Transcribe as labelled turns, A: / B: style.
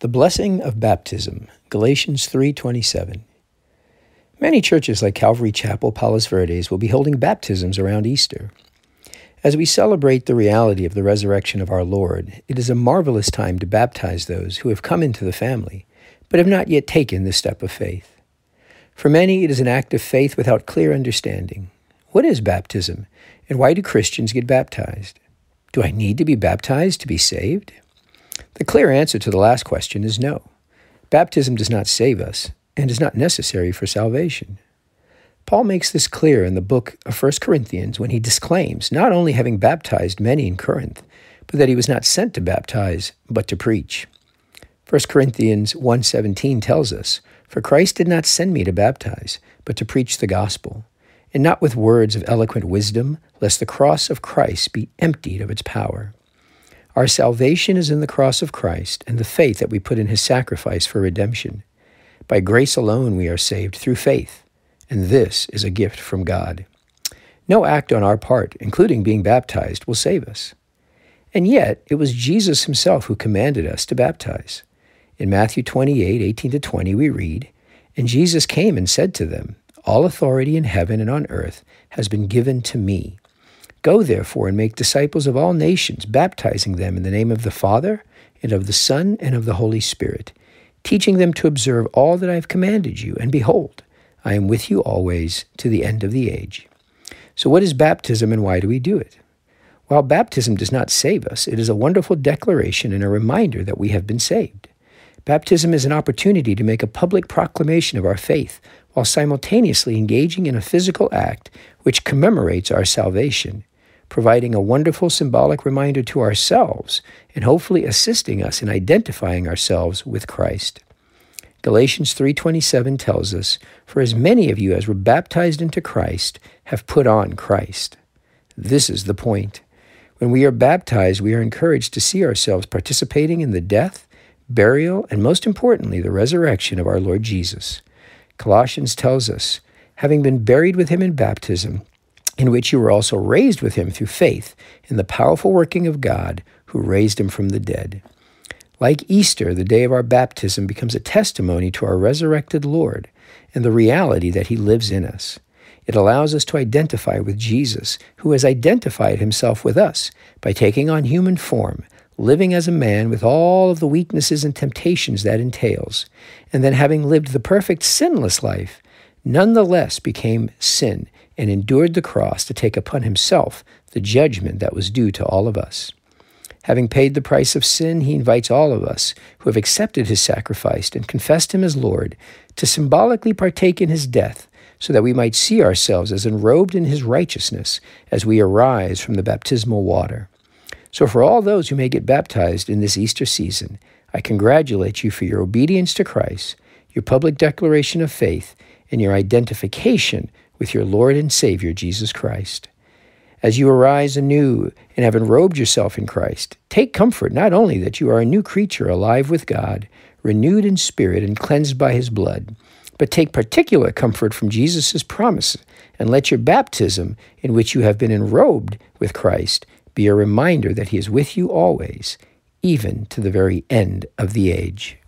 A: The blessing of baptism, Galatians 3:27. Many churches like Calvary Chapel Palos Verdes will be holding baptisms around Easter. As we celebrate the reality of the resurrection of our Lord, it is a marvelous time to baptize those who have come into the family, but have not yet taken the step of faith. For many, it is an act of faith without clear understanding. What is baptism, and why do Christians get baptized? Do I need to be baptized to be saved? The clear answer to the last question is no. Baptism does not save us and is not necessary for salvation. Paul makes this clear in the book of 1 Corinthians when he disclaims not only having baptized many in Corinth, but that he was not sent to baptize, but to preach. 1 Corinthians 1:17 tells us, "For Christ did not send me to baptize, but to preach the gospel, and not with words of eloquent wisdom, lest the cross of Christ be emptied of its power." Our salvation is in the cross of Christ and the faith that we put in his sacrifice for redemption. By grace alone we are saved through faith, and this is a gift from God. No act on our part, including being baptized, will save us. And yet, it was Jesus himself who commanded us to baptize. In Matthew 28 18 to 20, we read, And Jesus came and said to them, All authority in heaven and on earth has been given to me. Go therefore and make disciples of all nations, baptizing them in the name of the Father, and of the Son, and of the Holy Spirit, teaching them to observe all that I have commanded you. And behold, I am with you always to the end of the age. So, what is baptism and why do we do it? While baptism does not save us, it is a wonderful declaration and a reminder that we have been saved. Baptism is an opportunity to make a public proclamation of our faith while simultaneously engaging in a physical act which commemorates our salvation providing a wonderful symbolic reminder to ourselves and hopefully assisting us in identifying ourselves with Christ. Galatians 3:27 tells us, "For as many of you as were baptized into Christ have put on Christ." This is the point. When we are baptized, we are encouraged to see ourselves participating in the death, burial, and most importantly, the resurrection of our Lord Jesus. Colossians tells us, having been buried with him in baptism, in which you were also raised with him through faith in the powerful working of God who raised him from the dead. Like Easter, the day of our baptism becomes a testimony to our resurrected Lord and the reality that he lives in us. It allows us to identify with Jesus, who has identified himself with us by taking on human form, living as a man with all of the weaknesses and temptations that entails, and then having lived the perfect sinless life, nonetheless became sin and endured the cross to take upon himself the judgment that was due to all of us. Having paid the price of sin, he invites all of us who have accepted his sacrifice and confessed him as Lord to symbolically partake in his death so that we might see ourselves as enrobed in his righteousness as we arise from the baptismal water. So, for all those who may get baptized in this Easter season, I congratulate you for your obedience to Christ, your public declaration of faith, and your identification with your Lord and Savior, Jesus Christ. As you arise anew and have enrobed yourself in Christ, take comfort not only that you are a new creature alive with God, renewed in spirit and cleansed by his blood, but take particular comfort from Jesus' promise, and let your baptism, in which you have been enrobed with Christ, be a reminder that he is with you always, even to the very end of the age.